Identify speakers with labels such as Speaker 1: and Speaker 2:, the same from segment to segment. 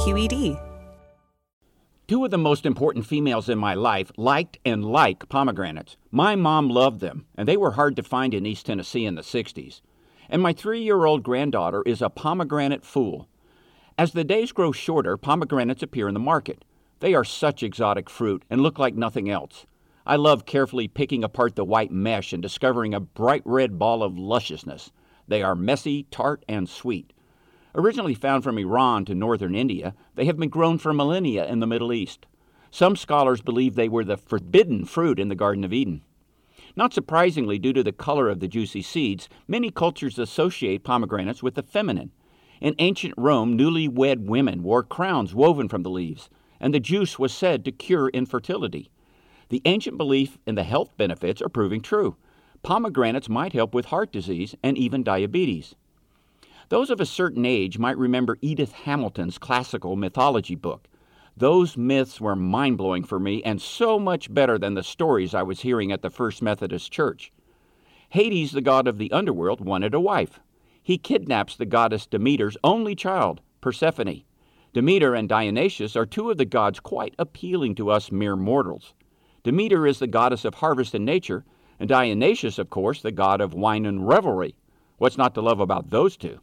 Speaker 1: KQED.
Speaker 2: Two of the most important females in my life liked and like pomegranates. My mom loved them, and they were hard to find in East Tennessee in the 60s. And my three year old granddaughter is a pomegranate fool. As the days grow shorter, pomegranates appear in the market. They are such exotic fruit and look like nothing else. I love carefully picking apart the white mesh and discovering a bright red ball of lusciousness. They are messy, tart, and sweet. Originally found from Iran to northern India, they have been grown for millennia in the Middle East. Some scholars believe they were the forbidden fruit in the Garden of Eden. Not surprisingly, due to the color of the juicy seeds, many cultures associate pomegranates with the feminine. In ancient Rome, newly wed women wore crowns woven from the leaves, and the juice was said to cure infertility. The ancient belief in the health benefits are proving true. Pomegranates might help with heart disease and even diabetes. Those of a certain age might remember Edith Hamilton's classical mythology book. Those myths were mind blowing for me and so much better than the stories I was hearing at the First Methodist Church. Hades, the god of the underworld, wanted a wife. He kidnaps the goddess Demeter's only child, Persephone. Demeter and Dionysus are two of the gods quite appealing to us mere mortals. Demeter is the goddess of harvest and nature, and Dionysus, of course, the god of wine and revelry. What's not to love about those two?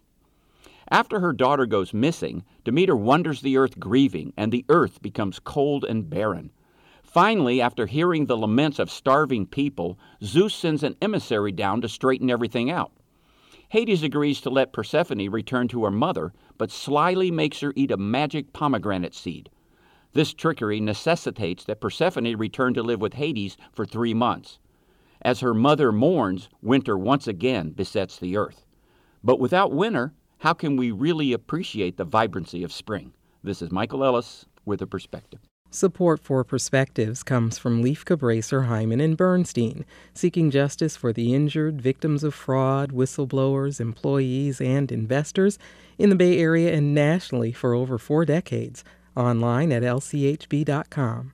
Speaker 2: After her daughter goes missing, Demeter wanders the earth grieving, and the earth becomes cold and barren. Finally, after hearing the laments of starving people, Zeus sends an emissary down to straighten everything out. Hades agrees to let Persephone return to her mother, but slyly makes her eat a magic pomegranate seed. This trickery necessitates that Persephone return to live with Hades for three months. As her mother mourns, winter once again besets the earth. But without winter, how can we really appreciate the vibrancy of spring? This is Michael Ellis with a perspective.
Speaker 3: Support for Perspectives comes from Lieff Cabraser, Heimann, and Bernstein, seeking justice for the injured, victims of fraud, whistleblowers, employees, and investors in the Bay Area and nationally for over four decades. Online at lchb.com.